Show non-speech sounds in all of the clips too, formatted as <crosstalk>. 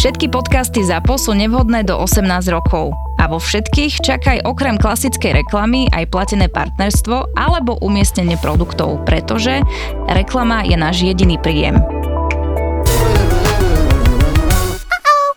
Všetky podcasty ZAPO sú nevhodné do 18 rokov. A vo všetkých čakaj okrem klasickej reklamy aj platené partnerstvo alebo umiestnenie produktov, pretože reklama je náš jediný príjem.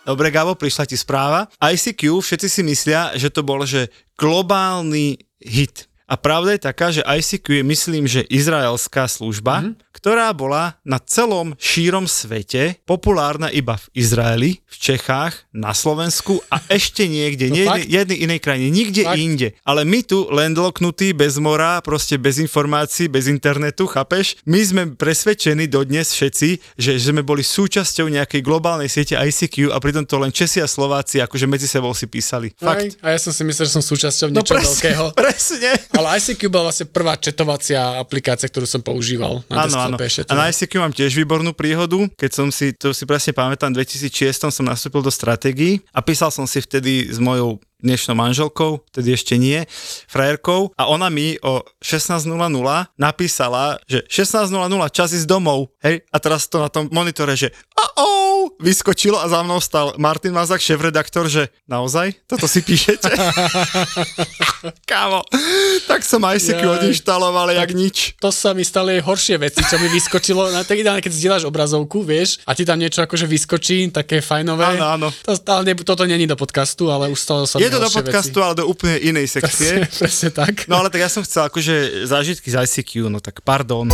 Dobre, Gabo, prišla ti správa. ICQ, všetci si myslia, že to bol že globálny hit. A pravda je taká, že ICQ je myslím, že izraelská služba, mm-hmm. Ktorá bola na celom šírom svete populárna iba v Izraeli, v Čechách, na Slovensku a <laughs> ešte niekde, no nie fakt? jednej inej krajine, nikde fakt? inde. Ale my tu landlocknutí, bez mora, proste bez informácií, bez internetu, chápeš? My sme presvedčení dodnes všetci, že, že sme boli súčasťou nejakej globálnej siete ICQ a pritom to len Česi a Slováci akože medzi sebou si písali. Fakt. Aj, a ja som si myslel, že som súčasťou no niečo presne, veľkého. <laughs> Presne. Ale ICQ bola vlastne prvá četovacia aplikácia, ktorú som používal na áno. A na ICQ mám tiež výbornú príhodu, keď som si, to si presne pamätám, v 2006 som nastúpil do stratégií a písal som si vtedy s mojou dnešnou manželkou, tedy ešte nie, frajerkou a ona mi o 16.00 napísala, že 16.00 čas ísť domov, hej, a teraz to na tom monitore, že oh, vyskočilo a za mnou stal Martin Mazak, šéf-redaktor, že naozaj? Toto si píšete? <laughs> Kámo, tak som ICQ ja, odinštaloval, jak nič. To sa mi stali horšie veci, čo mi vyskočilo, na tak ideálne, keď zdieľaš obrazovku, vieš, a ti tam niečo akože vyskočí, také fajnové. Áno, áno. To, ale toto není do podcastu, ale už stalo sa Je to do podcastu, veci. ale do úplne inej <laughs> sekcie. Presne, presne tak. No ale tak ja som chcel akože zážitky z ICQ, no tak pardon.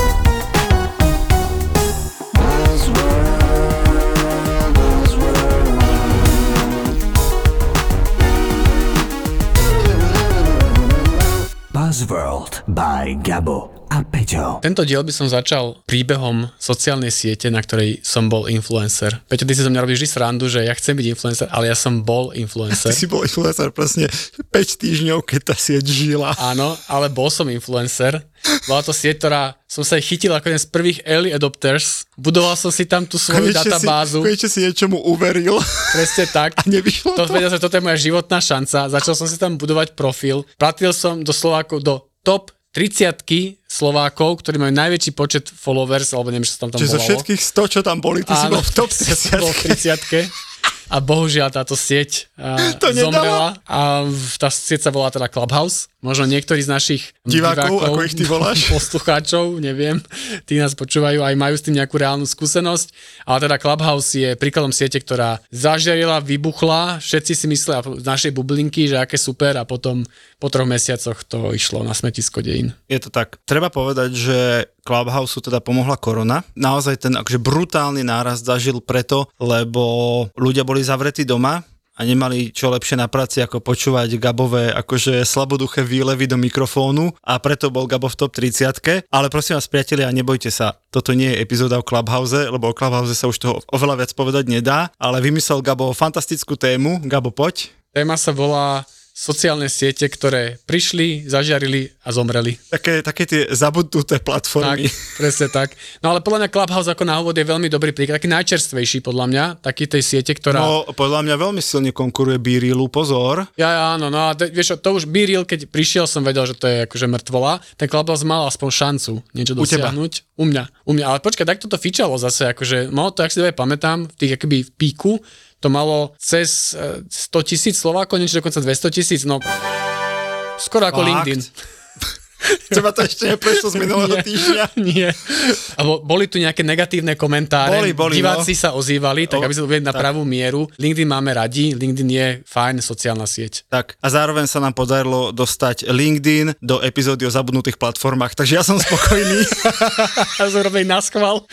Buzzworld by Gabo a Peťo. Tento diel by som začal príbehom sociálnej siete, na ktorej som bol influencer. Peťo, ty si zo mňa robíš vždy srandu, že ja chcem byť influencer, ale ja som bol influencer. <laughs> Ty si bol influencer presne 5 týždňov, keď tá sieť žila. Áno, ale bol som influencer. Bola to sieť, ktorá som sa chytil ako jeden z prvých early adopters. Budoval som si tam tú svoju konečne databázu. Si, konečne si niečomu uveril. Presne tak. A nevyšlo to. to. Vedel, že toto je moja životná šanca. Začal som si tam budovať profil. Platil som do Slovákov do top 30 Slovákov, ktorí majú najväčší počet followers, alebo neviem, čo sa tam tam Čiže zo všetkých 100, čo tam boli, ty Áno, si bol v top 30 a bohužiaľ táto sieť <laughs> to zomrela a tá sieť sa volá teda Clubhouse. Možno niektorí z našich divákov, divákov ako ich ty voláš? <laughs> poslucháčov, neviem, tí nás počúvajú, aj majú s tým nejakú reálnu skúsenosť, ale teda Clubhouse je príkladom siete, ktorá zažiarila, vybuchla, všetci si myslia z našej bublinky, že aké super a potom po troch mesiacoch to išlo na smetisko dejín. Je to tak. Treba povedať, že Clubhouse teda pomohla korona. Naozaj ten akože brutálny nárast zažil preto, lebo ľudia boli zavretí doma, a nemali čo lepšie na práci ako počúvať Gabové akože slaboduché výlevy do mikrofónu. A preto bol Gabo v top 30 ale prosím vás priatelia, nebojte sa, toto nie je epizóda o Clubhouse, lebo o Clubhouse sa už toho oveľa viac povedať nedá, ale vymyslel Gabo fantastickú tému, Gabo poď. Téma sa volá sociálne siete, ktoré prišli, zažiarili a zomreli. Také, také tie zabudnuté platformy. Tak, presne tak. No ale podľa mňa Clubhouse ako na úvod je veľmi dobrý príklad, taký najčerstvejší podľa mňa, taký tej siete, ktorá... No podľa mňa veľmi silne konkuruje Birilu, pozor. Ja, áno, no a vieš, to už Biril, keď prišiel, som vedel, že to je akože mŕtvola. Ten Clubhouse mal aspoň šancu niečo dosiahnuť. U, u mňa. U mňa. Ale počkaj, tak toto fičalo zase, akože, no to, ak si dobre pamätám, v tých akoby v píku, to malo cez 100 e, tisíc Slovákov, niečo dokonca 200 tisíc, no skoro ako Fakt? LinkedIn. <laughs> Teba to ešte neprešlo z minulého nie, týždňa? Nie. Abo boli tu nejaké negatívne komentáre, boli, boli, diváci no. sa ozývali, tak aby sme to na pravú mieru. LinkedIn máme radi, LinkedIn je fajn sociálna sieť. Tak a zároveň sa nám podarilo dostať LinkedIn do epizódy o zabudnutých platformách, takže ja som spokojný. <laughs> a robili na schvál.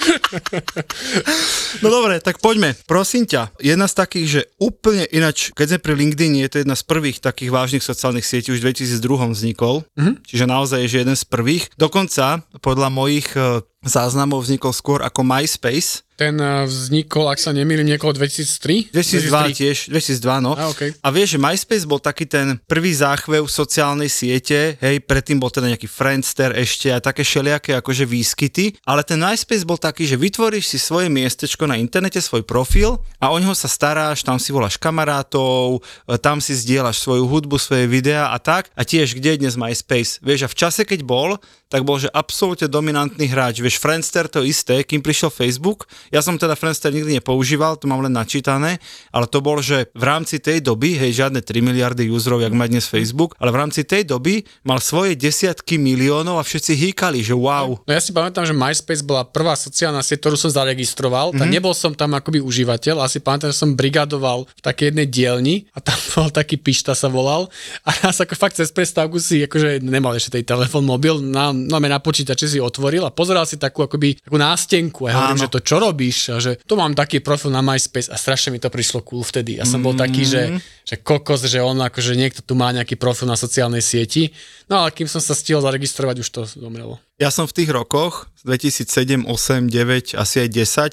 <laughs> no dobre, tak poďme. Prosím ťa, jedna z takých, že úplne inač, keď sme pri LinkedIn, je to jedna z prvých takých vážnych sociálnych sietí, už v 2002 vznikol, mm-hmm. čiže naozaj naozaj že jeden z prvých. Dokonca podľa mojich e, záznamov vznikol skôr ako MySpace, ten eh, vznikol, ak sa nemýlim, niekoho 2003? 2002 tiež, 2002, no. A, okay. a vieš, že MySpace bol taký ten prvý záchvev sociálnej siete, hej, predtým bol teda nejaký Friendster ešte a také všelijaké akože výskyty, ale ten MySpace bol taký, že vytvoríš si svoje miestečko na internete, svoj profil a o neho sa staráš, tam si voláš kamarátov, e, tam si zdieľaš svoju hudbu, svoje videá a tak. A tiež, kde je dnes MySpace? Vieš, a v čase, keď bol, tak bol, že absolútne dominantný hráč. Vieš, Friendster to isté, kým prišiel Facebook. Ja som teda Friendster nikdy nepoužíval, to mám len načítané, ale to bol, že v rámci tej doby, hej, žiadne 3 miliardy userov, jak má dnes Facebook, ale v rámci tej doby mal svoje desiatky miliónov a všetci hýkali, že wow. No ja si pamätám, že MySpace bola prvá sociálna sieť, ktorú som zaregistroval. Mm-hmm. nebol som tam akoby užívateľ, asi pamätám, že som brigadoval v takej jednej dielni a tam <laughs> bol taký pišta sa volal a nás ako fakt cez prestávku si akože nemal ešte tej telefón mobil, na, no na počítači si otvoril a pozeral si takú akoby takú nástenku a ja hovorím, že to čo robíš? A že to mám taký profil na MySpace a strašne mi to prišlo cool vtedy. Ja som bol taký, že, mm. že kokos, že on akože niekto tu má nejaký profil na sociálnej sieti. No ale kým som sa stihol zaregistrovať, už to zomrelo. Ja som v tých rokoch, 2007, 8, 9, asi aj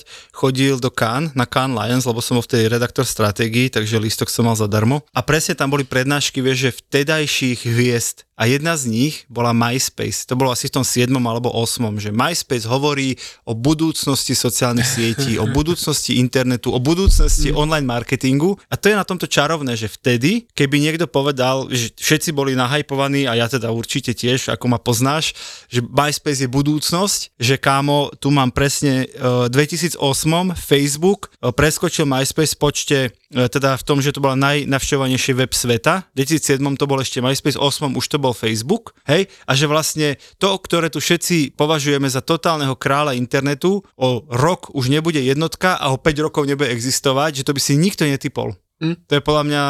10, chodil do Cannes, na Cannes Lions, lebo som bol v tej redaktor stratégii, takže lístok som mal zadarmo. A presne tam boli prednášky, vieš, že vtedajších hviezd a jedna z nich bola MySpace. To bolo asi v tom 7. alebo 8. že MySpace hovorí o budúcnosti sociálnych sietí, o budúcnosti internetu, o budúcnosti mm. online marketingu a to je na tomto čarovné, že vtedy, keby niekto povedal, že všetci boli nahypovaní a ja teda určite tiež, ako ma poznáš, že MySpace je budúcnosť, že kámo, tu mám presne uh, 2008 Facebook uh, preskočil MySpace v počte uh, teda v tom, že to bola najnavštevovanejší web sveta. V 2007 to bol ešte MySpace, 8 už to bol Facebook, hej, a že vlastne to, ktoré tu všetci považujeme za totálneho kráľa internetu, o rok už nebude jednotka a o 5 rokov nebude existovať, že to by si nikto netypol. Hm? To je podľa mňa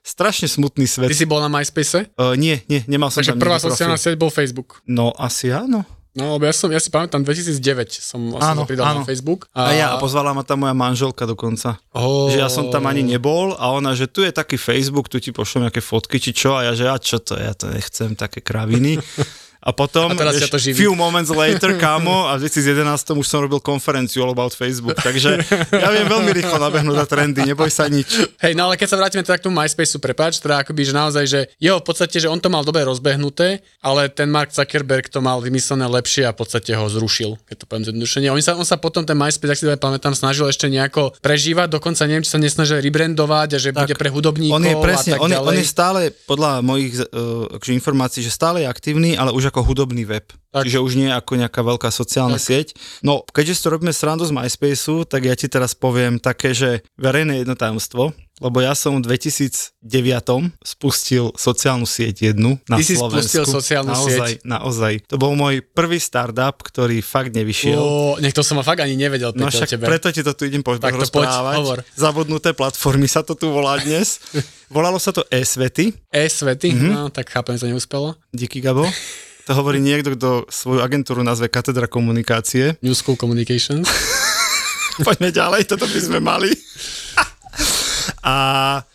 strašne smutný svet. Ty si bol na MySpace? Uh, nie, nie, nemal som Takže tam prvá sociálna sieť bol Facebook. No, asi áno. No, ja, som, ja si pamätám, 2009 som áno, pridal áno. na Facebook. A... a ja, a pozvala ma tam moja manželka dokonca. Oh. Že ja som tam ani nebol a ona, že tu je taký Facebook, tu ti pošlem nejaké fotky či čo a ja, že ja čo to, ja to nechcem, také kraviny. <laughs> A potom, a teraz vieš, to živí. few moments later, kámo, a v 2011 už som robil konferenciu all about Facebook, takže ja viem veľmi rýchlo nabehnúť na trendy, neboj sa nič. Hej, no ale keď sa vrátime teda k tomu MySpaceu, prepáč, teda akoby, že naozaj, že jeho v podstate, že on to mal dobre rozbehnuté, ale ten Mark Zuckerberg to mal vymyslené lepšie a v podstate ho zrušil, keď to poviem zjednodušene. On sa, on sa potom ten MySpace, ak si to pamätám, snažil ešte nejako prežívať, dokonca neviem, či sa nesnažil rebrandovať a že tak, bude pre hudobníkov on je presne, a tak on, je, on je stále, podľa mojich uh, informácií, že stále je aktívny, ale už ako hudobný web. Tak. Čiže už nie ako nejaká veľká sociálna tak. sieť. No, keďže si to robíme srandu z MySpaceu, tak ja ti teraz poviem také, že verejné jedno tajomstvo, lebo ja som v 2009 spustil sociálnu sieť jednu na Ty Slovensku. si spustil sociálnu naozaj, sieť? Naozaj, To bol môj prvý startup, ktorý fakt nevyšiel. O, nech to som ma fakt ani nevedel. No však tebe. preto ti to tu idem po- tak rozprávať. Poď, hovor. Zabudnuté platformy sa to tu volá dnes. <laughs> Volalo sa to e-svety. E-svety? Mm-hmm. No, tak chápem, že to neúspelo. Díky, Gabo. To hovorí niekto, kto svoju agentúru nazve Katedra komunikácie. New School Communications. <laughs> Poďme ďalej, toto by sme mali. <laughs> A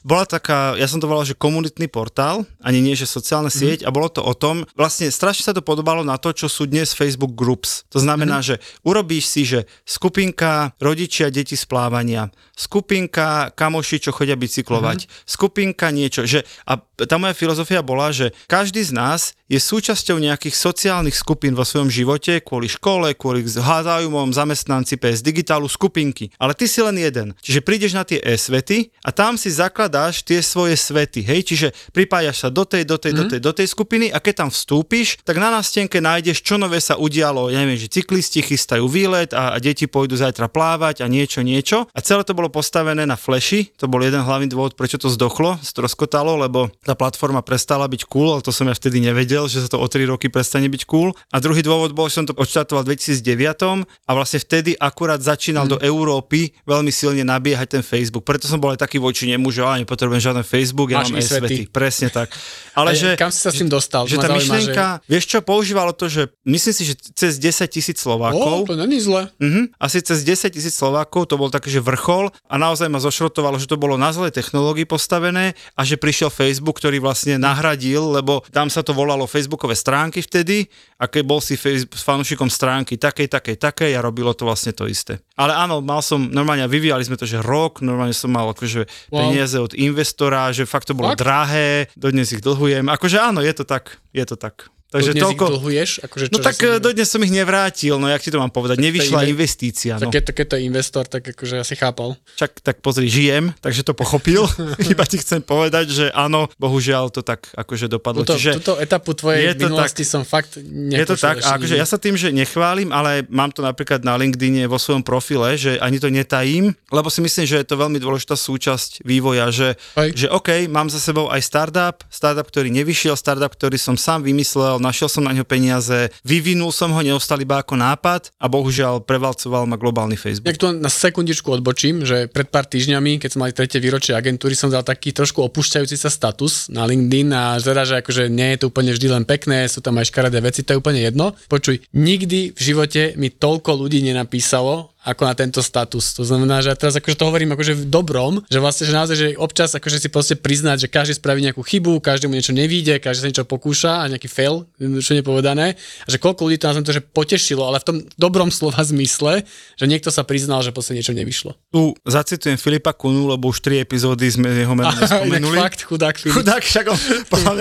bola taká, ja som to volal, že komunitný portál, ani nie, že sociálna mhm. sieť mm. a bolo to o tom, vlastne strašne sa to podobalo na to, čo sú dnes Facebook Groups. To znamená, mm. že urobíš si, že skupinka rodičia, deti z plávania, skupinka kamoši, čo chodia bicyklovať, mm. skupinka niečo, že a tá moja filozofia bola, že každý z nás je súčasťou nejakých sociálnych skupín vo svojom živote, kvôli škole, kvôli záujmom, zamestnanci PS digitálu, skupinky. Ale ty si len jeden. Čiže prídeš na tie e-svety a tam si zakladáš tie svoje svety, hej, čiže pripájaš sa do tej, do tej, mm. do mhm. tej, do tej skupiny a keď tam vstúpiš, tak na nástenke nájdeš, čo nové sa udialo, ja neviem, že cyklisti chystajú výlet a, a deti pôjdu zajtra plávať a niečo, niečo. A celé to bolo postavené na flashi, to bol jeden hlavný dôvod, prečo to zdochlo, stroskotalo, lebo tá platforma prestala byť cool, ale to som ja vtedy nevedel, že sa to o 3 roky prestane byť cool. A druhý dôvod bol, že som to odštartoval v 2009 a vlastne vtedy akurát začínal mm. do Európy veľmi silne nabiehať ten Facebook. Preto som bol aj taký voči nemu, že ja nepotrebujem žiaden Facebook, ja Máš mám e-svety. presne tak. Ale že, kam si sa s tým dostal? že tá zaujíma, myšlienka, vieš čo, používalo to, že myslím si, že cez 10 tisíc Že... O, Slovákov, to není zle. Uh-huh. Asi cez 10 tisíc Slovákov to bol taký, že vrchol a naozaj ma zošrotovalo, že to bolo na zlej technológii postavené a že prišiel Facebook, ktorý vlastne nahradil, lebo tam sa to volalo Facebookové stránky vtedy a keď bol si face- s fanúšikom stránky takej, takej, takej a robilo to vlastne to isté. Ale áno, mal som, normálne vyvíjali sme to, že rok, normálne som mal akože Wow. peniaze od investora, že fakt to bolo Fakt? drahé, dodnes ich dlhujem. Akože áno, je to tak, je to tak. Takže Dnes ich toľko... dlhuješ? Akože No čo, tak že si- dodnes som ich nevrátil, no jak ti to mám povedať, nevyšla inve- investícia. No. Tak keď to, keď to je investor, tak akože asi chápal. Čak, tak pozri, žijem, takže to pochopil. <laughs> Iba ti chcem povedať, že áno, bohužiaľ to tak akože dopadlo. Túto, Čiže túto etapu tvojej je to minulosti som fakt je to tak, a akože ja sa tým, že nechválim, ale mám to napríklad na LinkedIne vo svojom profile, že ani to netajím, lebo si myslím, že je to veľmi dôležitá súčasť vývoja, že, Hej. že OK, mám za sebou aj startup, startup, ktorý nevyšiel, startup, ktorý som sám vymyslel, našiel som na ňo peniaze, vyvinul som ho, neostal iba ako nápad a bohužiaľ prevalcoval ma globálny Facebook. Jak tu na sekundičku odbočím, že pred pár týždňami, keď sme mali tretie výročie agentúry, som dal taký trošku opúšťajúci sa status na LinkedIn a zera, že akože nie je to úplne vždy len pekné, sú tam aj škaredé veci, to je úplne jedno. Počuj, nikdy v živote mi toľko ľudí nenapísalo, ako na tento status. To znamená, že teraz akože to hovorím akože v dobrom, že vlastne, že naozaj, že občas akože si proste priznať, že každý spraví nejakú chybu, každému niečo nevíde, každý sa niečo pokúša a nejaký fail, čo nepovedané. A že koľko ľudí to nás to, že potešilo, ale v tom dobrom slova zmysle, že niekto sa priznal, že proste niečo nevyšlo. Tu zacitujem Filipa Kunu, lebo už tri epizódy sme jeho meno Inak nespomenuli. fakt, chudák Filip. Chudák, však on,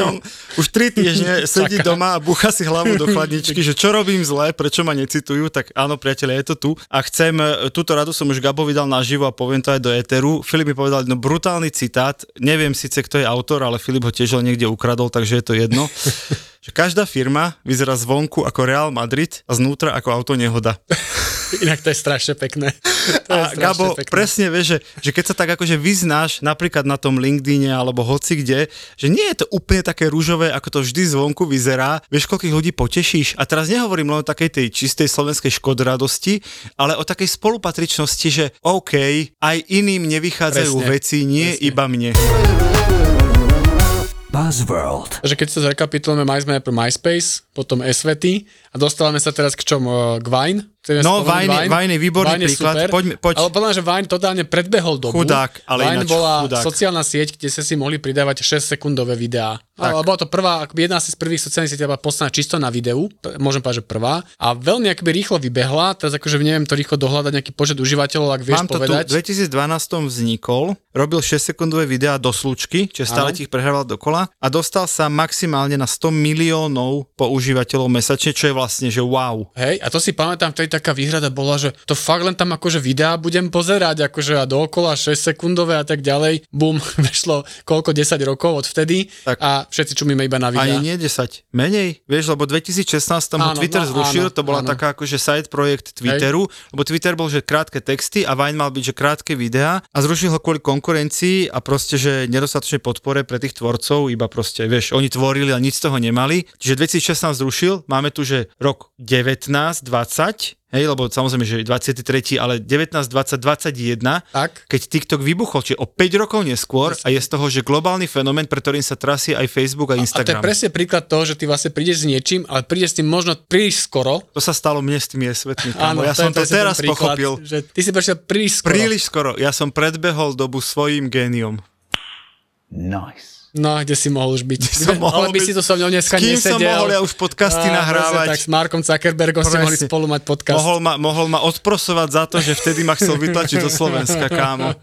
on už tri týždne <laughs> sedí doma a búcha si hlavu do chladničky, že čo robím zle, prečo ma necitujú, tak áno, priatelia, je to tu. A chcem, e, túto radu som už Gabovi dal naživo a poviem to aj do éteru. Filip mi povedal jedno brutálny citát, neviem síce, kto je autor, ale Filip ho tiež len niekde ukradol, takže je to jedno. <laughs> že každá firma vyzerá zvonku ako Real Madrid a znútra ako auto nehoda. Inak to je strašne pekné. To je A strašne Gabo, pekné. presne vieš, že, že keď sa tak akože vyznáš napríklad na tom LinkedIne alebo hoci kde, že nie je to úplne také rúžové, ako to vždy zvonku vyzerá, vieš, koľkých ľudí potešíš. A teraz nehovorím len o takej tej čistej slovenskej škodradosti, ale o takej spolupatričnosti, že OK, aj iným nevychádzajú Presne, veci, nie presne. iba mne. Buzzworld. Takže keď sa zrekapitulujeme, mali sme najprv MySpace, potom SVT a dostávame sa teraz k čom? K Vine? No, Vine Vine je výborný Vine je príklad. super, Poďme- poď. Ale podľa že Vine totálne predbehol dobu. Chudák, ale Vine ináč bola chudák. sociálna sieť, kde ste si mohli pridávať 6-sekundové videá. Tak. Ale bola to prvá, jedna z prvých sociálnych sietí bola postavená čisto na videu, môžem povedať, že prvá. A veľmi akoby rýchlo vybehla, teraz akože neviem to rýchlo dohľadať nejaký počet užívateľov, ak vieš Mám to povedať. tu, v 2012 vznikol, robil 6-sekundové videá do slučky, čiže stále ti ich prehrával dokola a dostal sa maximálne na 100 miliónov používateľov mesačne, čo je vlastne, že wow. Hej, a to si pamätám, vtedy taká výhrada bola, že to fakt len tam akože videá budem pozerať, akože a dookola 6 sekundové a tak ďalej. Bum, <laughs> vešlo koľko, 10 rokov od vtedy Tak. a všetci čumíme iba na videá. Ani nie 10, menej, vieš, lebo 2016 ho Áno, Twitter no, zrušil, áno, to bola áno. taká akože side projekt Twitteru, lebo Twitter bol, že krátke texty a Vine mal byť, že krátke videá a zrušil ho kvôli konkurencii a proste, že nedostatočnej podpore pre tých tvorcov, iba proste, vieš, oni tvorili a nič z toho nemali. Čiže 2016 zrušil, máme tu, že rok 19, 20, hej, lebo samozrejme, že 23, ale 19, 20, 21, Tak. keď TikTok vybuchol, čiže o 5 rokov neskôr a je z toho, že globálny fenomén, pre ktorým sa trasie aj Facebook a A to je Instagram. presne príklad toho, že ty vlastne prídeš s niečím, ale prídeš s tým možno príliš skoro. To sa stalo mne s tými svetmi, kámo. Ja to som to presne teraz príklad, pochopil. Že ty si prišiel príliš skoro. Príliš skoro. Ja som predbehol dobu svojim géniom. Nice. No, kde si mohol už byť. som mohol ale by byť? si to so mnou dneska kým som nesedel. mohol ja už podcasty Á, nahrávať? presne Tak s Markom Zuckerbergom ste mohli spolu mať podcast. Mohol ma, mohol ma odprosovať za to, že vtedy ma chcel vytlačiť do Slovenska, kámo.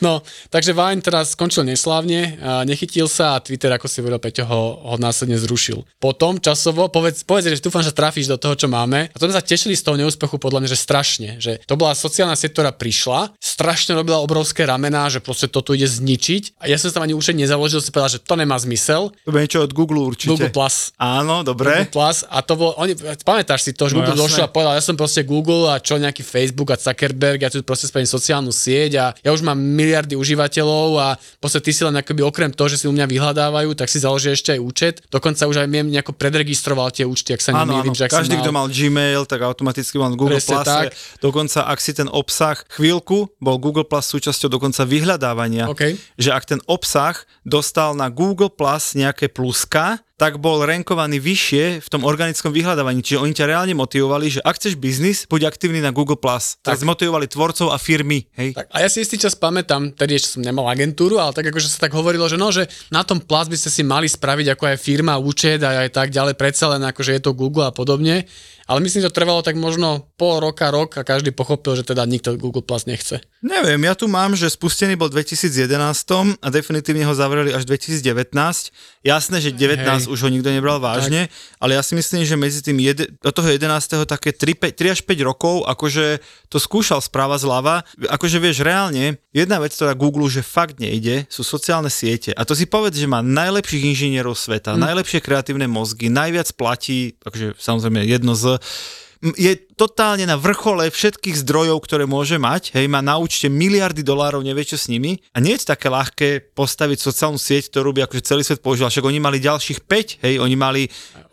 No, takže Vine teraz skončil neslávne, nechytil sa a Twitter, ako si hovoril, Peťo, ho, ho následne zrušil. Potom časovo, povedz, povedz, že dúfam, že trafíš do toho, čo máme. A to sme sa tešili z toho neúspechu podľa mňa, že strašne. Že to bola sociálna sieť, ktorá prišla, strašne robila obrovské ramená, že proste toto ide zničiť. A ja som sa tam ani už nezaložil, si povedal, že to nemá zmysel. To bude niečo od Google určite. Google Plus. Áno, dobre. Google Plus a to bolo, oni, pamätáš si to, že No Google jasné. došiel a povedal, ja som proste Google a čo nejaký Facebook a Zuckerberg, ja tu proste spravím sociálnu sieť a ja už mám miliardy užívateľov a proste ty si len akoby okrem toho, že si u mňa vyhľadávajú, tak si založí ešte aj účet. Dokonca už aj miem nejako predregistroval tie účty, ak sa Áno, nemýlim, áno. že Každý, mal... kto mal Gmail, tak automaticky mal Google Presne Plus. tak. Dokonca, ak si ten obsah chvíľku, bol Google Plus súčasťou dokonca vyhľadávania. OK. Že ak ten obsah dostal na Google Plus nejaké pluska, tak bol rankovaný vyššie v tom organickom vyhľadávaní. Čiže oni ťa reálne motivovali, že ak chceš biznis, buď aktívny na Google+. Plus. Tak motivovali tvorcov a firmy. Hej. Tak, a ja si istý čas pamätám, tedy ešte som nemal agentúru, ale tak akože sa tak hovorilo, že no, že na tom Plus by ste si mali spraviť ako aj firma, účet a aj tak ďalej, predsa len akože je to Google a podobne. Ale myslím, že to trvalo tak možno pol roka, rok a každý pochopil, že teda nikto Google Plus nechce. Neviem, ja tu mám, že spustený bol v 2011 a definitívne ho zavreli až 2019. Jasné, že 19 Hej. už ho nikto nebral vážne, ale ja si myslím, že medzi tým jed, do toho 11. také 3, 3 až 5 rokov, akože to skúšal správa zľava. Akože vieš, reálne, jedna vec, ktorá Google že fakt nejde, sú sociálne siete. A to si povedz, že má najlepších inžinierov sveta, Hm. najlepšie kreatívne mozgy, najviac platí, akože samozrejme jedno z je totálne na vrchole všetkých zdrojov, ktoré môže mať, hej, má na účte miliardy dolárov, nevie čo s nimi a nie je také ľahké postaviť sociálnu sieť, ktorú by akože celý svet používal, však oni mali ďalších 5, hej, oni mali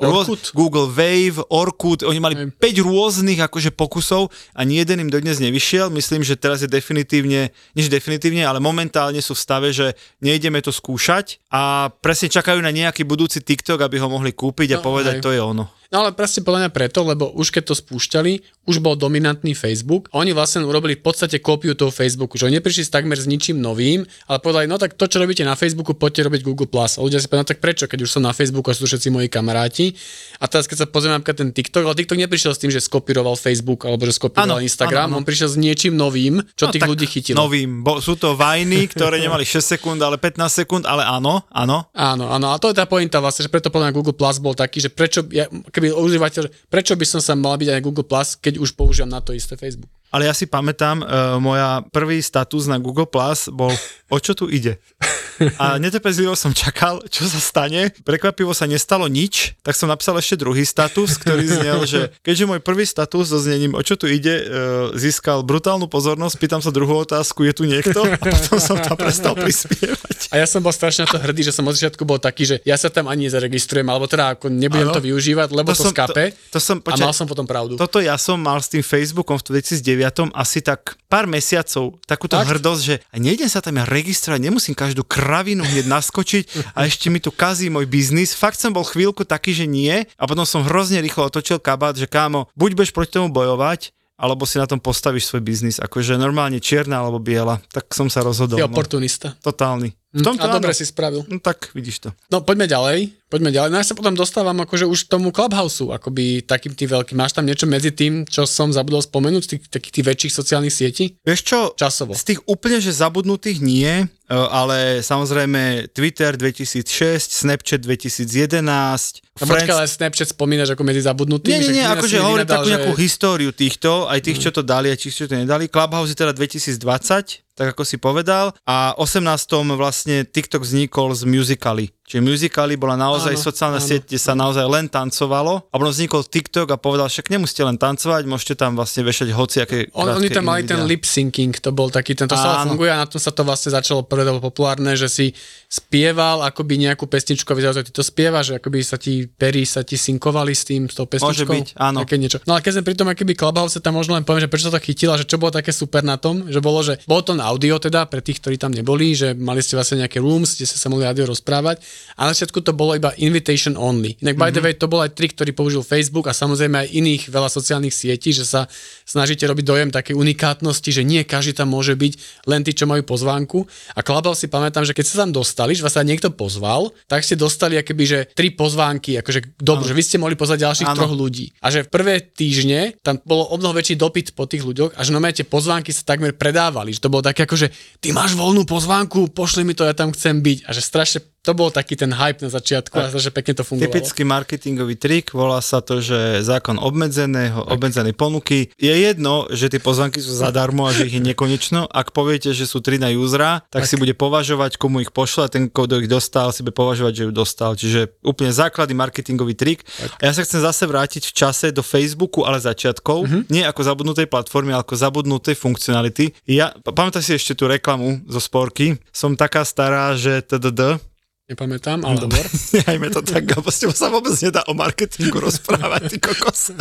Orkut. Google Wave, Orkut, oni mali 5 rôznych akože pokusov a ani jeden im dodnes nevyšiel, myslím, že teraz je definitívne, než definitívne, ale momentálne sú v stave, že nejdeme to skúšať a presne čakajú na nejaký budúci TikTok, aby ho mohli kúpiť a No, povedať, hej. to je ono. No ale presne podľa mňa preto, lebo už keď to spúšťali, už bol dominantný Facebook. a Oni vlastne urobili v podstate kópiu toho Facebooku, že oni neprišli s takmer s ničím novým, ale povedali, no tak to, čo robíte na Facebooku, poďte robiť Google+. A ľudia si povedali, no tak prečo, keď už som na Facebooku a sú všetci moji kamaráti. A teraz, keď sa pozrieme napríklad ten TikTok, ale TikTok neprišiel s tým, že skopíroval Facebook alebo že skopíroval Áno, Instagram, áno, áno. on prišiel s niečím novým, čo No, tých ľudí chytilo. Novým. Bo, sú to vajny, ktoré nemali 6 sekúnd, ale 15 sekúnd, ale áno, áno. Áno, áno, a to je tá pointa vlastne, že preto podľa Google Plus bol taký, že prečo, ja, keby užívateľ, prečo by som sa mal byť aj Google Plus, keď už používam na to isté Facebook. Ale ja si pamätám, uh, moja prvý status na Google Plus bol, o čo tu ide. A netrpezlivo som čakal, čo sa stane. Prekvapivo sa nestalo nič, tak som napísal ešte druhý status, ktorý znel, že keďže môj prvý status so znením, o čo tu ide, uh, získal brutálnu pozornosť, pýtam sa druhú otázku, je tu niekto? A potom som tam prestal prispievať. A ja som bol strašne na to hrdý, že som od začiatku bol taký, že ja sa tam ani nezaregistrujem, alebo teda ako nebudem Áno. to využívať, lebo to, to som- skape. To, to som, a počkaj, mal som potom pravdu. Toto ja som mal s tým Facebookom v 2009 asi tak pár mesiacov takúto Fakt? hrdosť, že nejdem sa tam ja registrovať, nemusím každú kravinu hneď naskočiť a <laughs> ešte mi tu kazí môj biznis. Fakt som bol chvíľku taký, že nie a potom som hrozne rýchlo otočil kabát, že kámo, buď budeš proti tomu bojovať, alebo si na tom postavíš svoj biznis, akože normálne čierna alebo biela, tak som sa rozhodol. Ty No, oportunista. totálny. V tomto a dobre áno. si spravil. No tak, vidíš to. No poďme ďalej, poďme ďalej. No ja sa potom dostávam akože už k tomu Clubhouse, akoby takým tým veľkým. Máš tam niečo medzi tým, čo som zabudol spomenúť, tých, takých tých väčších sociálnych sietí? Vieš čo, Časovo. z tých úplne že zabudnutých nie, e, ale samozrejme Twitter 2006, Snapchat 2011, No počkaj, ale Snapchat spomínaš ako medzi zabudnutými. Nie, nie, nie, akože hovorím takú že- nejakú históriu týchto, aj tých, čo to dali, aj tých, čo to nedali. Clubhouse je teda 2020, tak ako si povedal, a 18. vlastne TikTok vznikol z Musicaly. Čiže Musicaly bola naozaj Áno, sociálna áno, sieť, kde sa naozaj len tancovalo a potom vznikol TikTok a povedal, však nemusíte len tancovať, môžete tam vlastne vešať hociaké On, oni tam mali ten lip syncing, to bol taký, ten to stále funguje a na tom sa to vlastne začalo bolo populárne, že si spieval akoby nejakú pesničku a vyzeralo, že ty to spievaš, že akoby sa ti pery sa ti synkovali s tým, s tou pesničkou. Môže byť, áno. Také niečo. No ale keď sme pri tom akoby Clubhouse, tam možno len poviem, že prečo to chytila, že čo bolo také super na tom, že bolo, že bolo to na audio teda, pre tých, ktorí tam neboli, že mali ste vlastne nejaké rooms, kde ste sa mohli audio rozprávať a na začiatku to bolo iba invitation only. Inak by Mhm. the way, to bol aj trik, ktorý použil Facebook a samozrejme aj iných veľa sociálnych sietí, že sa snažíte robiť dojem takej unikátnosti, že nie každý tam môže byť, len tí, čo majú pozvánku. A Clubhouse si pamätám, že keď sa tam dostali, že vás sa niekto pozval, tak ste dostali akoby, že tri pozvánky, akože dobro, že vy ste mohli pozvať ďalších Áno. troch ľudí. A že v prvé týždne tam bolo o mnoho väčší dopyt po tých ľuďoch a že normálne tie pozvánky sa takmer predávali. Že to bolo také ako, že ty máš voľnú pozvánku, pošli mi to, ja tam chcem byť. A že strašne to bol taký ten hype na začiatku a že pekne to fungovalo. Typický marketingový trik, volá sa to, že zákon obmedzeného, obmedzenej ponuky. Je jedno, že tie pozvanky sú zadarmo a že ich je nekonečno. Ak poviete, že sú tri na usera, tak, tak. si bude považovať, komu ich pošle a ten, kto ich dostal, si bude považovať, že ju dostal. Čiže úplne základy marketingový trik. Tak. A ja sa chcem zase vrátiť v čase do Facebooku, ale začiatkov. Mm-hmm. Nie ako zabudnutej platformy, ale ako zabudnutej funkcionality. Ja, pamätáš si ešte tú reklamu zo sporky? Som taká stará, že tdd, Nepamätám, ale dobor. <laughs> Nehajme to tak, lebo s sa vôbec nedá o marketingu rozprávať, ty kokos.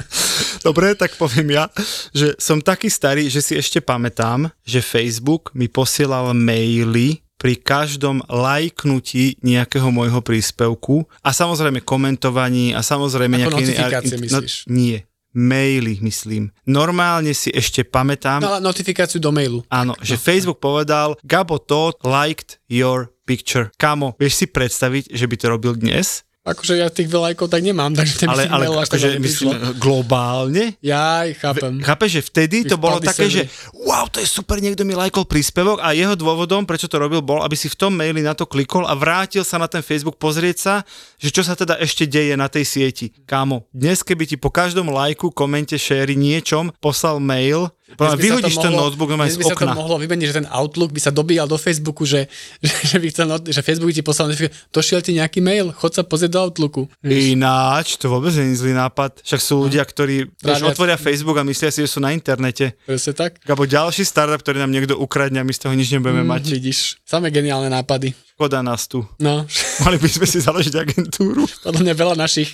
Dobre, tak poviem ja, že som taký starý, že si ešte pamätám, že Facebook mi posielal maily pri každom lajknutí nejakého môjho príspevku a samozrejme komentovaní a samozrejme Ako nejaké... notifikácie no, myslíš? nie, maily, myslím. Normálne si ešte pamätám... No, notifikáciu do mailu. Áno, že no. Facebook povedal, Gabo Todd liked your picture. Kamo, vieš si predstaviť, že by to robil dnes? Akože ja tých veľajkov tak nemám, <laughs> takže ten ale, ale akože myslím globálne. Ja chápem. Chápeš, že vtedy to bolo také, že wow, to je super, niekto mi lajkol príspevok a jeho dôvodom, prečo to robil, bol, aby si v tom maili na to klikol a vrátil sa na ten Facebook pozrieť sa, že čo sa teda ešte deje na tej sieti. Kámo, dnes keby ti po každom lajku, komente, share niečom poslal mail, vyhodíš ten notebook normálne z okna. by sa to mohlo vymeniť, že ten Outlook by sa dobíjal do Facebooku, že, <laughs> že, že, by chcel, že Facebook ti poslal došiel ti nejaký mail, chod sa pozrieť do Outlooku. Vieš. Ináč, to vôbec nie je zlý nápad. Však sú no. ľudia, ktorí vieš, otvoria Facebook a myslia si, že sú na internete. Presne tak. Alebo ďalší startup, ktorý nám niekto ukradne a my z toho nič nebudeme mm, mať. Vidíš, samé geniálne nápady. Škoda nás tu. No. <laughs> Mali by sme si založiť agentúru. Podľa mňa veľa našich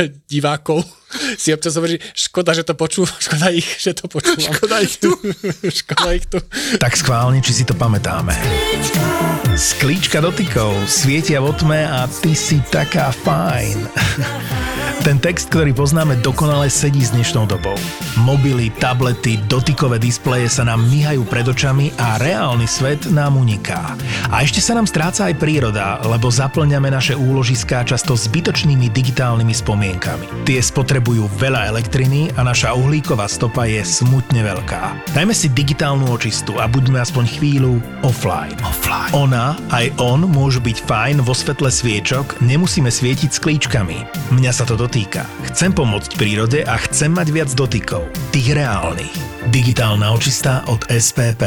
eh, divákov si občas hovorí, škoda, že to počú, <laughs> škoda ich, že to počúvam. Škoda ich tu. <laughs> škoda ich tu. Tak schválne, či si to pamätáme. Sklíčka dotykov svietia vo tme a ty si taká fajn. Ten text, ktorý poznáme, dokonale sedí s dnešnou dobou. Mobily, tablety, dotykové displeje sa nám myhajú pred očami a reálny svet nám uniká. A ešte sa nám stráca aj príroda, lebo zaplňame naše úložiská často zbytočnými digitálnymi spomienkami. Tie spotrebujú veľa elektriny a naša uhlíková stopa je smutne veľká. Dajme si digitálnu očistu a buďme aspoň chvíľu offline. offline. Ona aj on môžu byť fajn vo svetle sviečok, nemusíme svietiť sklíčkami. Mňa sa to dotýka. Chcem pomôcť prírode a chcem mať viac dotykov. Tých reálnych. Digitálna očista od SPP.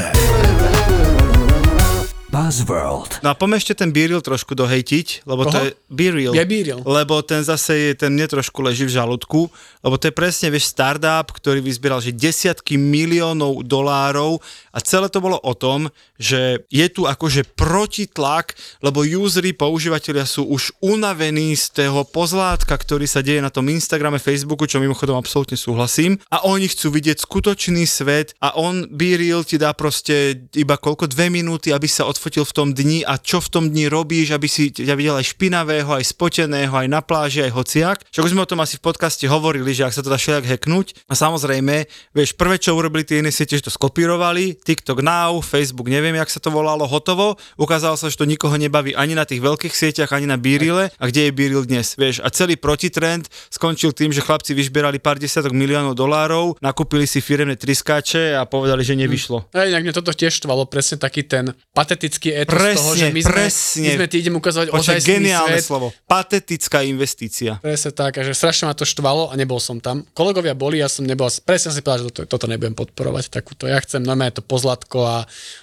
Buzzworld. No a poďme ešte ten Beeril trošku dohejtiť, lebo Koho? to je Beeril. Je Beeril. Lebo ten zase je, ten mne trošku leží v žalúdku, lebo to je presne, vieš, startup, ktorý vyzbieral, že desiatky miliónov dolárov a celé to bolo o tom, že je tu akože protitlak, lebo usery, používateľia sú už unavení z toho pozlátka, ktorý sa deje na tom Instagrame, Facebooku, čo mimochodom absolútne súhlasím a oni chcú vidieť skutočný svet a on Beeril ti dá proste iba koľko, dve minúty, aby sa od odfotil v tom dni a čo v tom dni robíš, aby si ťa videl aj špinavého, aj spoteného, aj na pláži, aj hociak. Čo už sme o tom asi v podcaste hovorili, že ak sa to dá všelijak hacknúť. A samozrejme, vieš, prvé, čo urobili tie iné siete, že to skopírovali, TikTok Now, Facebook, neviem, jak sa to volalo, hotovo. Ukázalo sa, že to nikoho nebaví ani na tých veľkých sieťach, ani na Birille. A kde je Biril dnes, vieš? A celý protitrend skončil tým, že chlapci vyšberali pár desiatok miliónov dolárov, nakúpili si firemné triskáče a povedali, že nevyšlo. Hm. Aj, inak mňa toto tiež štvalo presne taký ten patetický etos presne, toho, že my sme, presne. my sme ti idem ukazovať Počkej, geniálne svet. slovo. Patetická investícia. Presne tak, že strašne ma to štvalo a nebol som tam. Kolegovia boli, ja som nebol, presne si povedal, že toto, toto nebudem podporovať, takúto. Ja chcem normálne to pozlatko a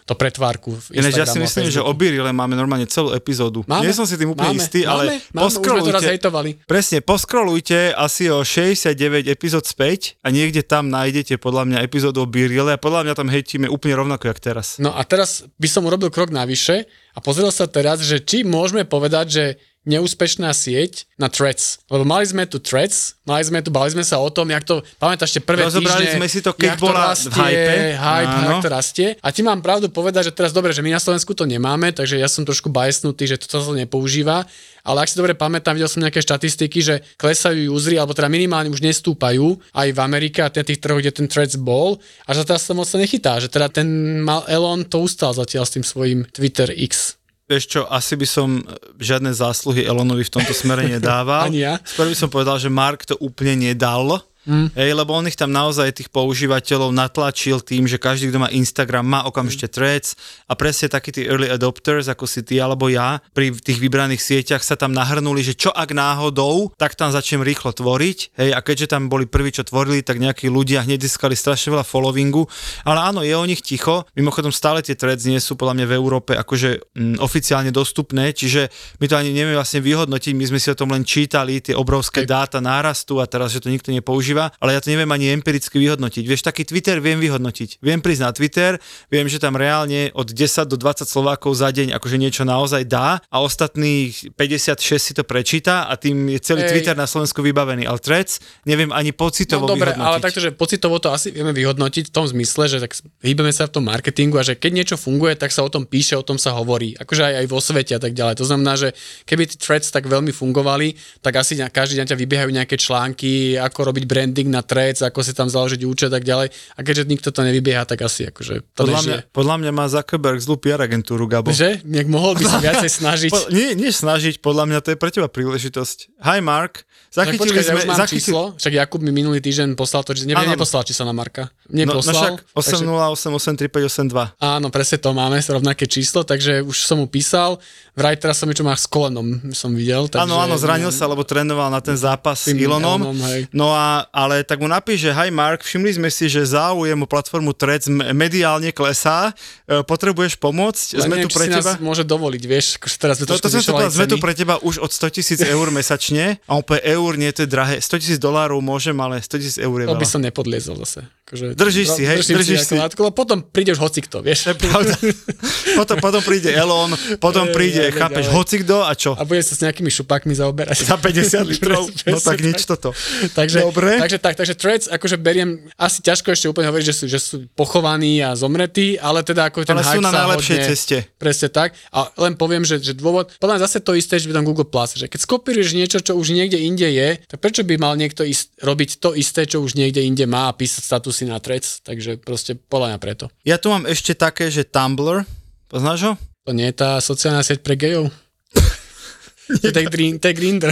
to pretvárku Ináč ja si myslím, že o Birile máme normálne celú epizódu. Máme? Nie som si tým úplne máme, istý, máme, ale máme, poskrolujte. Presne, poskrolujte asi o 69 epizód späť a niekde tam nájdete podľa mňa epizódu o Birile a podľa mňa tam hejtíme úplne rovnako, jak teraz. No a teraz by som urobil krok navyše a pozrel sa teraz, že či môžeme povedať, že neúspešná sieť na threads. Lebo mali sme tu threads, mali sme tu, bali sme sa o tom, jak to, pamätáš ešte prvé Rozobrali týždne, sme si to, keď bola rastie, v hype. hype jak to rastie. A ti mám pravdu povedať, že teraz dobre, že my na Slovensku to nemáme, takže ja som trošku bajesnutý, že to sa nepoužíva. Ale ak si dobre pamätám, videl som nejaké štatistiky, že klesajú usery, alebo teda minimálne už nestúpajú aj v Amerike a tých trhoch, kde ten threads bol. A že teraz sa moc nechytá, že teda ten mal Elon to ustal zatiaľ s tým svojím Twitter X. Vieš čo, asi by som žiadne zásluhy Elonovi v tomto smere <laughs> nedával. Ani ja. Skôr by som povedal, že Mark to úplne nedal Mm. Hej, lebo on ich tam naozaj tých používateľov natlačil tým, že každý, kto má Instagram, má okamžite threads a presne takí tí early adopters, ako si ty alebo ja, pri tých vybraných sieťach sa tam nahrnuli, že čo ak náhodou, tak tam začnem rýchlo tvoriť. Hej, a keďže tam boli prví, čo tvorili, tak nejakí ľudia hneď získali strašne veľa followingu. Ale áno, je o nich ticho. Mimochodom stále tie threads nie sú podľa mňa v Európe akože mm, oficiálne dostupné, čiže my to ani nevieme vlastne vyhodnotiť, my sme si o tom len čítali, tie obrovské dáta nárastu a teraz, že to nikto nepoužíva, ale ja to neviem ani empiricky vyhodnotiť. Vieš, taký Twitter viem vyhodnotiť. Viem prísť na Twitter, viem, že tam reálne od 10 do 20 Slovákov za deň akože niečo naozaj dá a ostatných 56 si to prečíta a tým je celý Ej. Twitter na Slovensku vybavený. Ale Threads neviem ani pocitovo no, dobre, vyhodnotiť. ale takto, že pocitovo to asi vieme vyhodnotiť v tom zmysle, že tak hýbeme sa v tom marketingu a že keď niečo funguje, tak sa o tom píše, o tom sa hovorí. Akože aj, aj vo svete a tak ďalej. To znamená, že keby tí threads tak veľmi fungovali, tak asi každý deň ťa vybiehajú nejaké články, ako robiť branding na threads, ako si tam založiť účet a tak ďalej. A keďže nikto to nevybieha, tak asi akože to podľa mňa, podľa mňa má Zuckerberg zlú PR agentúru, Gabo. Že? Nejak mohol by sa viacej <laughs> snažiť. Po, nie, nie snažiť, podľa mňa to je pre teba príležitosť. Hi Mark, zachytili počkaj, sme... Ja už mám zachytili... číslo, však Jakub mi minulý týždeň poslal to, že neviem, neposlal číslo na Marka. Neposlal. No, no však 8083582. Áno, presne to máme, rovnaké číslo, takže už som mu písal. Vraj teraz som niečo má s kolenom, som videl. Áno, áno, zranil sa, lebo trénoval na ten zápas s Ilonom. Elonom, no a, ale tak mu napíš, že hi Mark, všimli sme si, že záujem o platformu Threads mediálne klesá, e, potrebuješ pomôcť, sme neviem, tu pre teba. môže dovoliť, vieš, akože teraz sme to, to, to povedal, sme tu pre teba už od 100 tisíc eur mesačne a úplne eur nie, to je drahé. 100 tisíc dolárov môžem, ale 100 tisíc eur je veľa. To by som nepodliezol zase. Akože, držíš si, hej, držíš si. Látku, potom prídeš hocikto, vieš. <laughs> potom, potom príde Elon, potom príde, ja, chápeš, hocikto a čo? A bude sa s nejakými šupákmi zaoberať. Za 50 litrov, <laughs> no tak nič toto. Takže, Dobre. <laughs> Takže, tak, takže threads, akože beriem, asi ťažko ešte úplne hovoriť, že sú, že sú pochovaní a zomretí, ale teda ako ten ale sú na najlepšej hodne, ceste. Presne tak. A len poviem, že, že dôvod, podľa mňa zase to isté, že tam Google Plus, že keď skopíruješ niečo, čo už niekde inde je, tak prečo by mal niekto ist, robiť to isté, čo už niekde inde má a písať status si na trec, takže proste podľa mňa preto. Ja tu mám ešte také, že Tumblr, poznáš ho? To nie je tá sociálna sieť pre gejov? <laughs> to je green, to je Grindr.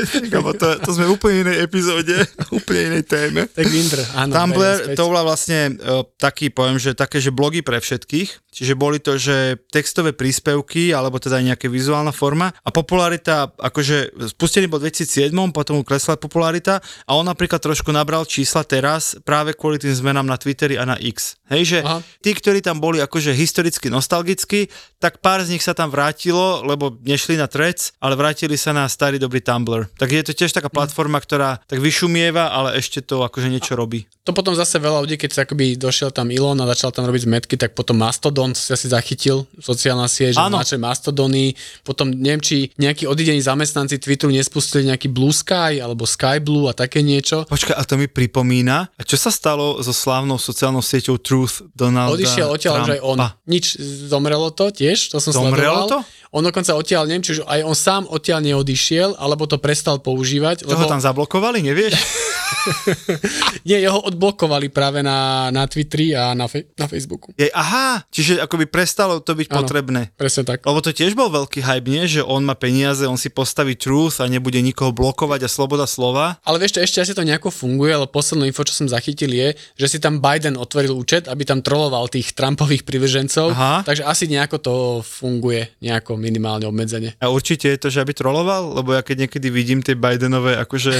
<laughs> to, to sme v úplne inej epizóde, <laughs> úplne inej téme. To je Grindr, áno. Tumblr, to bola vlastne uh, taký, poviem, že také, že blogy pre všetkých, čiže boli to, že textové príspevky, alebo teda nejaká vizuálna forma a popularita, akože spustený bol v 2007, potom klesla popularita a on napríklad trošku nabral čísla teraz práve kvôli tým zmenám na Twitteri a na X. Hej, že Aha. tí, ktorí tam boli akože historicky nostalgicky, tak pár z nich sa tam vrátilo, lebo nešli na Threads, ale vrátili sa na starý dobrý Tumblr. Tak je to tiež taká platforma, ktorá tak vyšumieva, ale ešte to akože niečo robí. To potom zase veľa ľudí, keď sa akoby došiel tam Elon a začal tam robiť zmetky, tak potom Mastodon si asi zachytil, sociálna sieť, že Mastodony, potom neviem, či nejakí odidení zamestnanci Twitteru nespustili nejaký Blue Sky alebo Sky Blue a také niečo. Počkaj, a to mi pripomína, a čo sa stalo so slávnou sociálnou sieťou Truth Donalda Odišiel odtiaľ, že aj on. Nič, zomrelo to tiež, to som zomrelo sledoval. to? On dokonca odtiaľ, neviem, čiže aj on sám odtiaľ neodišiel, alebo to prestal používať. Čo lebo... ho tam zablokovali, nevieš? <laughs> Nie, jeho odblokovali práve na, na Twitteri a na, fe, na Facebooku. Je, aha, čiže akoby prestalo to byť ano, potrebné. presne tak. Lebo to tiež bol veľký hype, nie? Že on má peniaze, on si postaví truth a nebude nikoho blokovať a sloboda slova. Ale vieš, ešte asi to nejako funguje, ale poslednú info, čo som zachytil je, že si tam Biden otvoril účet, aby tam troloval tých Trumpových privržencov. Aha. Takže asi nejako to funguje, nejako minimálne obmedzenie. A určite je to, že aby troloval? Lebo ja keď niekedy vidím tie Bidenové akože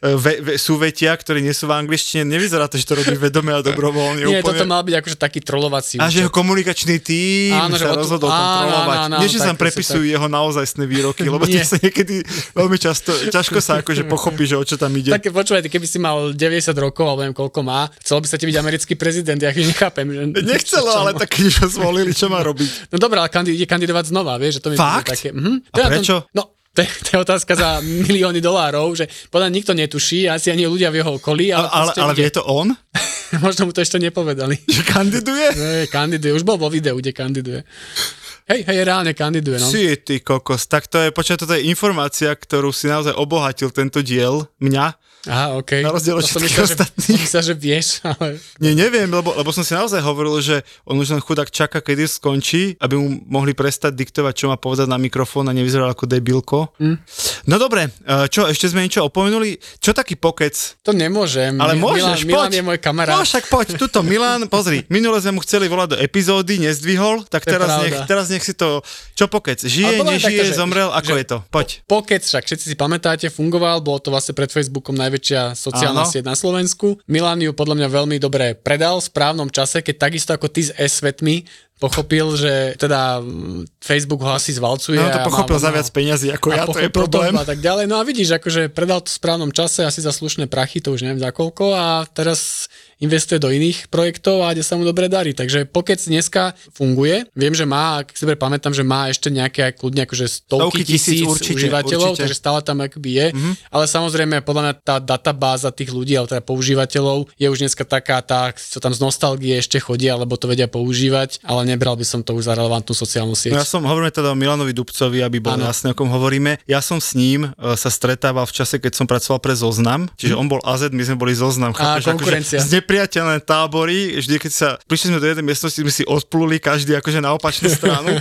ve, ve, súvetia, ktoré nie sú v angličtine, nevyzerá to, že to robí vedome a dobrovoľne. Nie, úplne. toto mal byť akože taký trolovací. A že jeho komunikačný tým áno, sa rozhodol tam trolovať. Áno, áno, nie, že sa prepisujú tak. jeho naozajstné výroky, lebo tie sa niekedy veľmi často, ťažko sa akože <laughs> pochopí, že o čo tam ide. Také počúvaj, keby si mal 90 rokov, alebo neviem koľko má, chcel by sa ti byť americký prezident, ja nechápem. Že, Nechcelo, ale tak keď ho zvolili, čo má robiť? No dobré, ale ide kandidovať znova, vieš, že to mi Fakt? také. Mhm. A prečo? To, no, to je, to je otázka za milióny dolárov, že podľa nikto netuší, asi ani ľudia v jeho okolí. Ale, ale, ale vie to on? <laughs> Možno mu to ešte nepovedali. Že kandiduje? <laughs> Ne, kandiduje, už bol vo videu, kde kandiduje. Hej, hej, reálne kandiduje, no. Si ty kokos, tak to je, počkaj, toto je informácia, ktorú si naozaj obohatil tento diel, mňa. Aha, okej. Na rozdiel od všetkých myslel, ostatných. myslel, že vieš, ale... Nie, neviem, lebo, lebo som si naozaj hovoril, že on už len chudák čaká, kedy skončí, aby mu mohli prestať diktovať, čo má povedať na mikrofón a nevyzeral ako debilko. Mm. No dobre, e, čo, ešte sme niečo opomenuli? Čo taký pokec? To nemôžem. Ale môžeš, Milan, Milan poď. je môj kamarát. No však poď, tuto Milan, pozri, minule sme mu chceli volať do epizódy, nezdvihol, tak To teraz pravda. nech, teraz nech si to, čo pokec, žije, nežije, takto, že- zomrel, ako že- je to? Poď. Pokec, však všetci si pamätáte, fungoval, bolo to vlastne pred Facebookom najväčšia sociálna Áno. sieť na Slovensku. Milan ju podľa mňa veľmi dobre predal v správnom čase, keď takisto ako ty s S-svetmi pochopil, že teda mm, Facebook ho asi zvalcuje. No to a má- pochopil za viac peňazí ako ja, to je pochopil problém. A tak ďalej. No a vidíš, akože predal to v správnom čase, asi za slušné prachy, to už neviem za koľko a teraz investuje do iných projektov a kde sa mu dobre darí. Takže Pokec dneska funguje. Viem, že má, ak si dobre pamätám, že má ešte nejaké aj kľudne akože stovky, Stovky tisíc, tisíc, určite, užívateľov, určite. takže stále tam akoby je. Mm-hmm. Ale samozrejme, podľa mňa tá databáza tých ľudí, alebo teda používateľov je už dneska taká tá, čo tam z nostalgie ešte chodia, alebo to vedia používať, ale nebral by som to už za relevantnú sociálnu sieť. No ja som, hovoríme teda o Milanovi Dubcovi, aby bolo Áno. jasné, o kom hovoríme. Ja som s ním e, sa stretával v čase, keď som pracoval pre Zoznam, čiže on bol AZ, my sme boli Zoznam. Á, chápeš, konkurencia. Akože znepriateľné tábory, vždy keď sa, prišli sme do jednej miestnosti, sme si odpluli každý akože na opačnú stranu.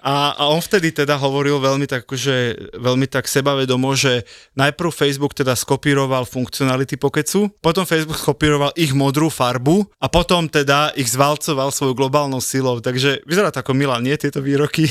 A, a on vtedy teda hovoril veľmi tak, akože, veľmi tak sebavedomo, že najprv Facebook teda skopíroval funkcionality Pokecu, potom Facebook skopíroval ich modrú farbu a potom teda ich zvalcoval svojou globálnou silou. Takže vyzerá to ako Milan, nie tieto výroky?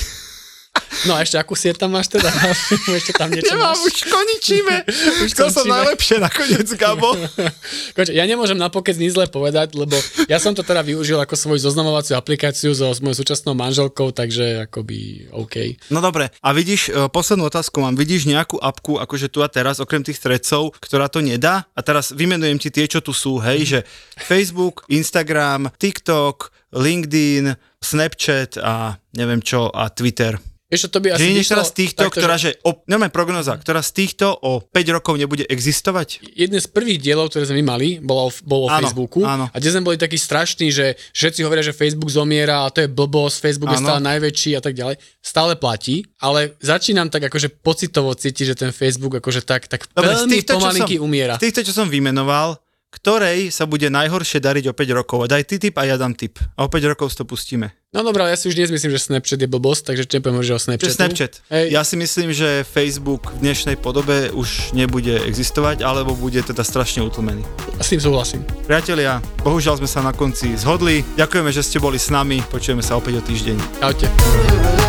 No a ešte akú sieť tam máš teda? <laughs> ešte tam niečo Nemám, máš? už končíme. <laughs> Už Chcel som najlepšie nakoniec, Gabo. <laughs> Koče, ja nemôžem na pokec nič zle povedať, lebo ja som to teda využil ako svoju zoznamovaciu aplikáciu so s mojou súčasnou manželkou, takže akoby OK. No dobre, a vidíš, e, poslednú otázku mám, vidíš nejakú apku, akože tu a teraz, okrem tých stredcov, ktorá to nedá? A teraz vymenujem ti tie, čo tu sú, hej, že Facebook, Instagram, TikTok, LinkedIn, Snapchat a neviem čo, a Twitter. Čo, to by asi Že teraz z týchto, takto, ktorá, že že, o, neviem, prognoza, ktorá z týchto o 5 rokov nebude existovať? Jeden z prvých dielov, ktoré sme my mali, bolo, bolo o Áno, Facebooku. áno. A kde sme boli takí strašní, že všetci hovoria, že Facebook zomiera a to je blbosť, Facebook je Áno. stále najväčší a tak ďalej. Stále platí, ale začínam tak akože pocitovo cítiť, že ten Facebook akože tak, tak Dobre, veľmi týchto, pomalinky som, umiera. Z týchto, čo som vymenoval, ktorej sa bude najhoršie dariť o 5 rokov. Daj ty tip a ja dám tip. A o 5 rokov si to pustíme. No dobré, ale ja si už dnes myslím, že Snapchat je blbosť, takže čo nepoviem, že o Snapchatu. Snapchat. Hej, Ja si myslím, že Facebook v dnešnej podobe už nebude existovať, alebo bude teda strašne utlmený. s tým súhlasím. Priatelia, bohužiaľ sme sa na konci zhodli. Ďakujeme, že ste boli s nami. Počujeme sa opäť o týždeň. Čaute.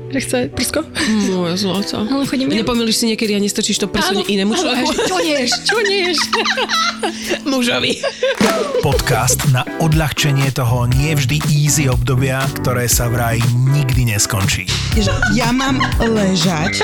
že chce prsko. Moje zlato. Ale chodím ja. Nepomýliš si niekedy a nestrčíš to prso inému človeku? Čo neš, čo neš? Mužovi. Podcast na odľahčenie toho nie vždy easy obdobia, ktoré sa vraj nikdy neskončí. ja mám ležať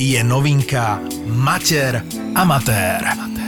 je novinka Mater Amatér.